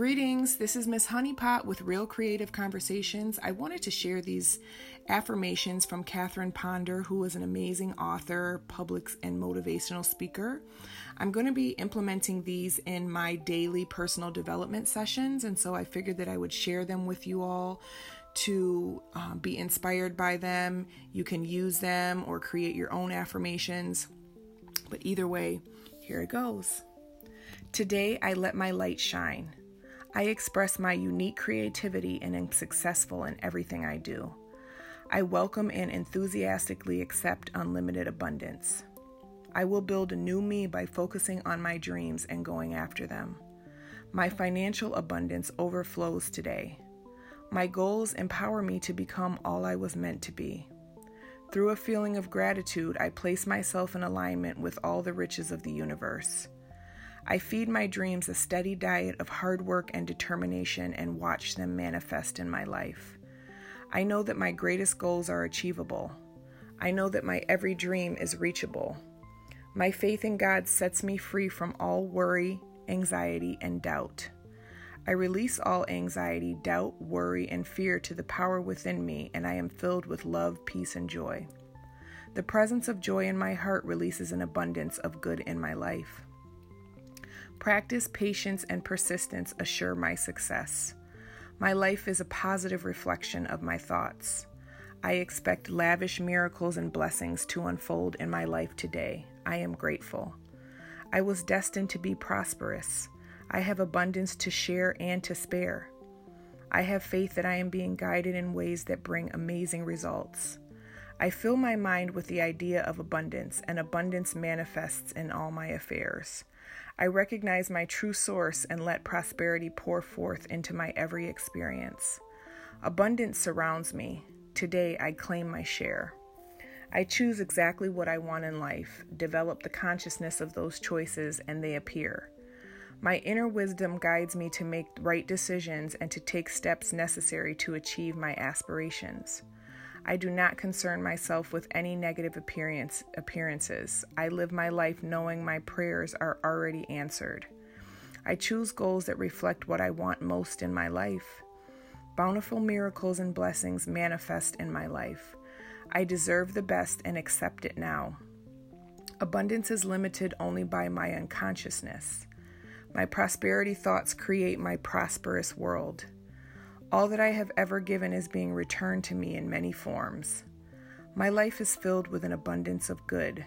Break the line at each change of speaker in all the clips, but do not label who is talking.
Greetings, this is Miss Honeypot with Real Creative Conversations. I wanted to share these affirmations from Catherine Ponder, who is an amazing author, public, and motivational speaker. I'm going to be implementing these in my daily personal development sessions, and so I figured that I would share them with you all to uh, be inspired by them. You can use them or create your own affirmations, but either way, here it goes. Today, I let my light shine. I express my unique creativity and am successful in everything I do. I welcome and enthusiastically accept unlimited abundance. I will build a new me by focusing on my dreams and going after them. My financial abundance overflows today. My goals empower me to become all I was meant to be. Through a feeling of gratitude, I place myself in alignment with all the riches of the universe. I feed my dreams a steady diet of hard work and determination and watch them manifest in my life. I know that my greatest goals are achievable. I know that my every dream is reachable. My faith in God sets me free from all worry, anxiety, and doubt. I release all anxiety, doubt, worry, and fear to the power within me, and I am filled with love, peace, and joy. The presence of joy in my heart releases an abundance of good in my life. Practice, patience, and persistence assure my success. My life is a positive reflection of my thoughts. I expect lavish miracles and blessings to unfold in my life today. I am grateful. I was destined to be prosperous. I have abundance to share and to spare. I have faith that I am being guided in ways that bring amazing results. I fill my mind with the idea of abundance, and abundance manifests in all my affairs. I recognize my true source and let prosperity pour forth into my every experience. Abundance surrounds me. Today I claim my share. I choose exactly what I want in life, develop the consciousness of those choices, and they appear. My inner wisdom guides me to make right decisions and to take steps necessary to achieve my aspirations. I do not concern myself with any negative appearance, appearances. I live my life knowing my prayers are already answered. I choose goals that reflect what I want most in my life. Bountiful miracles and blessings manifest in my life. I deserve the best and accept it now. Abundance is limited only by my unconsciousness. My prosperity thoughts create my prosperous world. All that I have ever given is being returned to me in many forms. My life is filled with an abundance of good.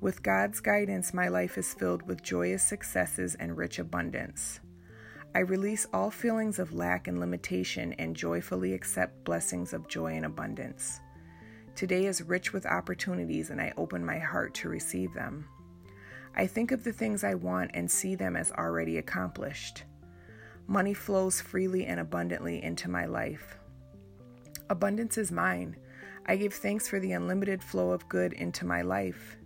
With God's guidance, my life is filled with joyous successes and rich abundance. I release all feelings of lack and limitation and joyfully accept blessings of joy and abundance. Today is rich with opportunities, and I open my heart to receive them. I think of the things I want and see them as already accomplished. Money flows freely and abundantly into my life. Abundance is mine. I give thanks for the unlimited flow of good into my life.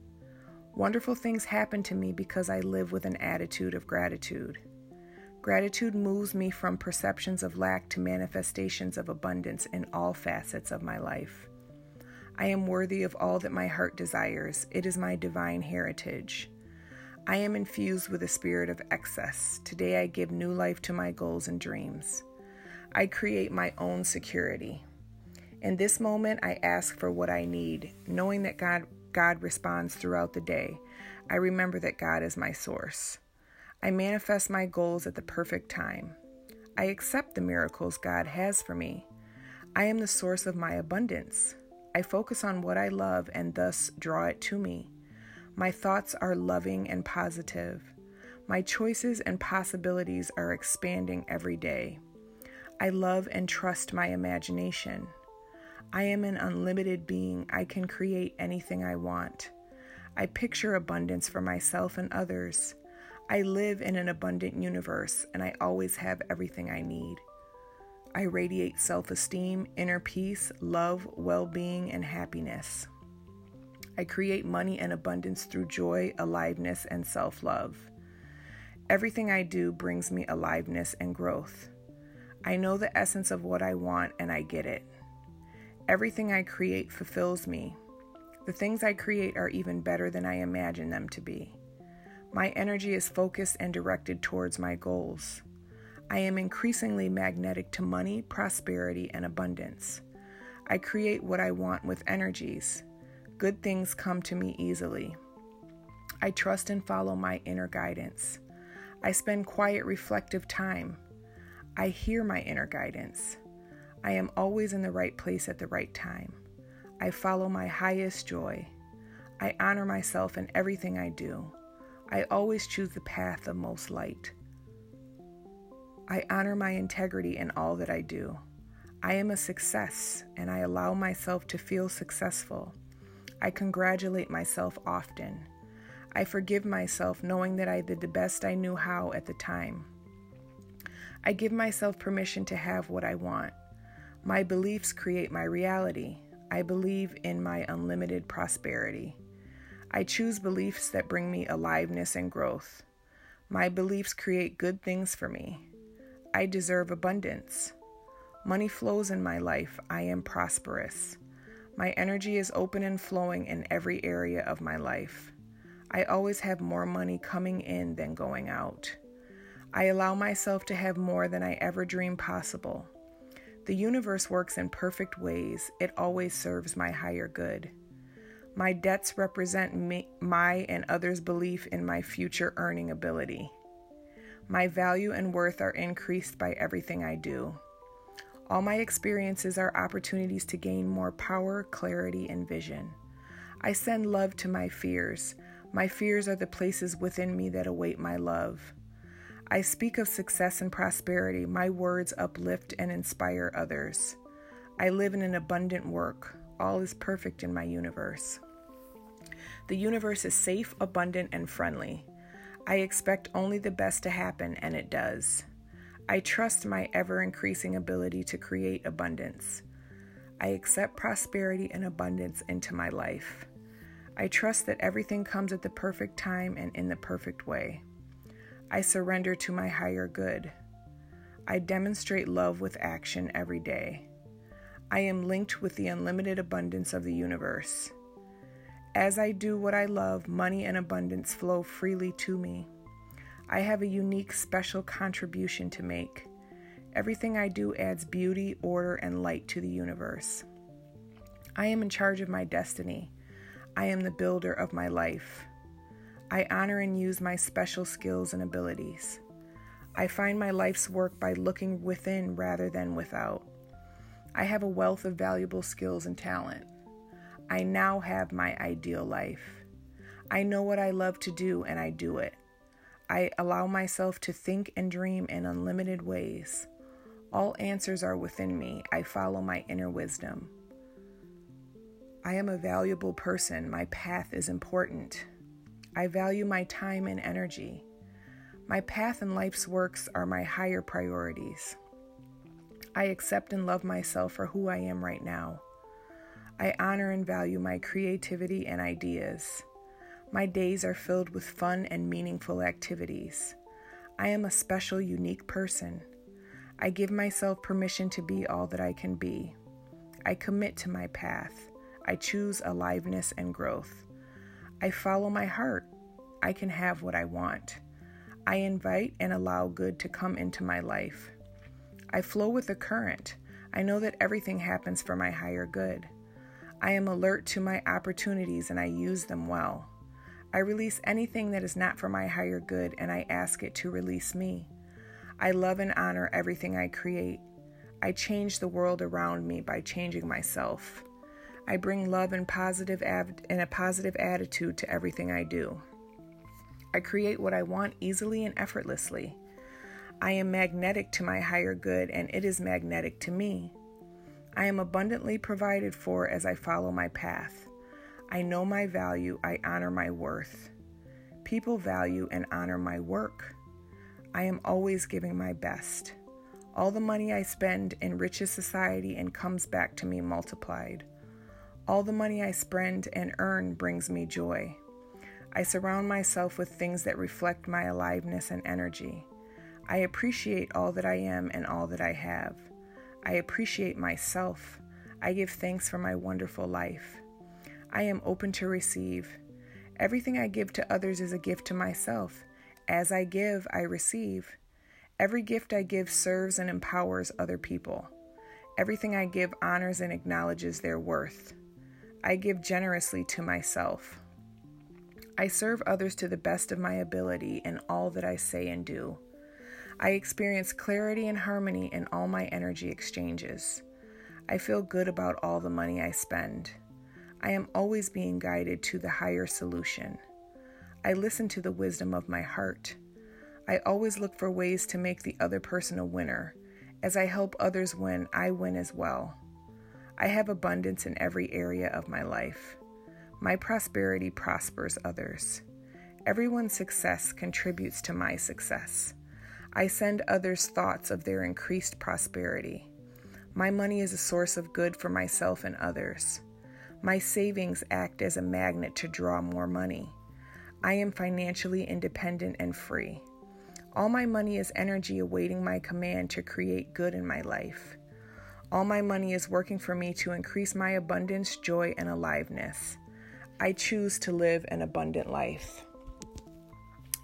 Wonderful things happen to me because I live with an attitude of gratitude. Gratitude moves me from perceptions of lack to manifestations of abundance in all facets of my life. I am worthy of all that my heart desires. It is my divine heritage. I am infused with a spirit of excess. Today I give new life to my goals and dreams. I create my own security. In this moment, I ask for what I need, knowing that God, God responds throughout the day. I remember that God is my source. I manifest my goals at the perfect time. I accept the miracles God has for me. I am the source of my abundance. I focus on what I love and thus draw it to me. My thoughts are loving and positive. My choices and possibilities are expanding every day. I love and trust my imagination. I am an unlimited being. I can create anything I want. I picture abundance for myself and others. I live in an abundant universe and I always have everything I need. I radiate self esteem, inner peace, love, well being, and happiness. I create money and abundance through joy, aliveness, and self love. Everything I do brings me aliveness and growth. I know the essence of what I want and I get it. Everything I create fulfills me. The things I create are even better than I imagine them to be. My energy is focused and directed towards my goals. I am increasingly magnetic to money, prosperity, and abundance. I create what I want with energies. Good things come to me easily. I trust and follow my inner guidance. I spend quiet, reflective time. I hear my inner guidance. I am always in the right place at the right time. I follow my highest joy. I honor myself in everything I do. I always choose the path of most light. I honor my integrity in all that I do. I am a success and I allow myself to feel successful. I congratulate myself often. I forgive myself knowing that I did the best I knew how at the time. I give myself permission to have what I want. My beliefs create my reality. I believe in my unlimited prosperity. I choose beliefs that bring me aliveness and growth. My beliefs create good things for me. I deserve abundance. Money flows in my life. I am prosperous. My energy is open and flowing in every area of my life. I always have more money coming in than going out. I allow myself to have more than I ever dreamed possible. The universe works in perfect ways, it always serves my higher good. My debts represent me, my and others' belief in my future earning ability. My value and worth are increased by everything I do. All my experiences are opportunities to gain more power, clarity, and vision. I send love to my fears. My fears are the places within me that await my love. I speak of success and prosperity. My words uplift and inspire others. I live in an abundant work. All is perfect in my universe. The universe is safe, abundant, and friendly. I expect only the best to happen, and it does. I trust my ever increasing ability to create abundance. I accept prosperity and abundance into my life. I trust that everything comes at the perfect time and in the perfect way. I surrender to my higher good. I demonstrate love with action every day. I am linked with the unlimited abundance of the universe. As I do what I love, money and abundance flow freely to me. I have a unique, special contribution to make. Everything I do adds beauty, order, and light to the universe. I am in charge of my destiny. I am the builder of my life. I honor and use my special skills and abilities. I find my life's work by looking within rather than without. I have a wealth of valuable skills and talent. I now have my ideal life. I know what I love to do and I do it. I allow myself to think and dream in unlimited ways. All answers are within me. I follow my inner wisdom. I am a valuable person. My path is important. I value my time and energy. My path and life's works are my higher priorities. I accept and love myself for who I am right now. I honor and value my creativity and ideas. My days are filled with fun and meaningful activities. I am a special, unique person. I give myself permission to be all that I can be. I commit to my path. I choose aliveness and growth. I follow my heart. I can have what I want. I invite and allow good to come into my life. I flow with the current. I know that everything happens for my higher good. I am alert to my opportunities and I use them well. I release anything that is not for my higher good and I ask it to release me. I love and honor everything I create. I change the world around me by changing myself. I bring love and positive av- and a positive attitude to everything I do. I create what I want easily and effortlessly. I am magnetic to my higher good and it is magnetic to me. I am abundantly provided for as I follow my path. I know my value, I honor my worth. People value and honor my work. I am always giving my best. All the money I spend enriches society and comes back to me multiplied. All the money I spend and earn brings me joy. I surround myself with things that reflect my aliveness and energy. I appreciate all that I am and all that I have. I appreciate myself. I give thanks for my wonderful life. I am open to receive. Everything I give to others is a gift to myself. As I give, I receive. Every gift I give serves and empowers other people. Everything I give honors and acknowledges their worth. I give generously to myself. I serve others to the best of my ability in all that I say and do. I experience clarity and harmony in all my energy exchanges. I feel good about all the money I spend. I am always being guided to the higher solution. I listen to the wisdom of my heart. I always look for ways to make the other person a winner. As I help others win, I win as well. I have abundance in every area of my life. My prosperity prospers others. Everyone's success contributes to my success. I send others thoughts of their increased prosperity. My money is a source of good for myself and others. My savings act as a magnet to draw more money. I am financially independent and free. All my money is energy awaiting my command to create good in my life. All my money is working for me to increase my abundance, joy, and aliveness. I choose to live an abundant life.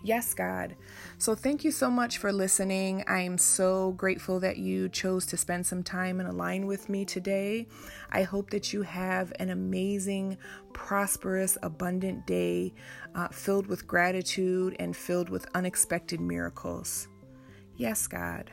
Yes, God. So thank you so much for listening. I am so grateful that you chose to spend some time and align with me today. I hope that you have an amazing, prosperous, abundant day uh, filled with gratitude and filled with unexpected miracles. Yes, God.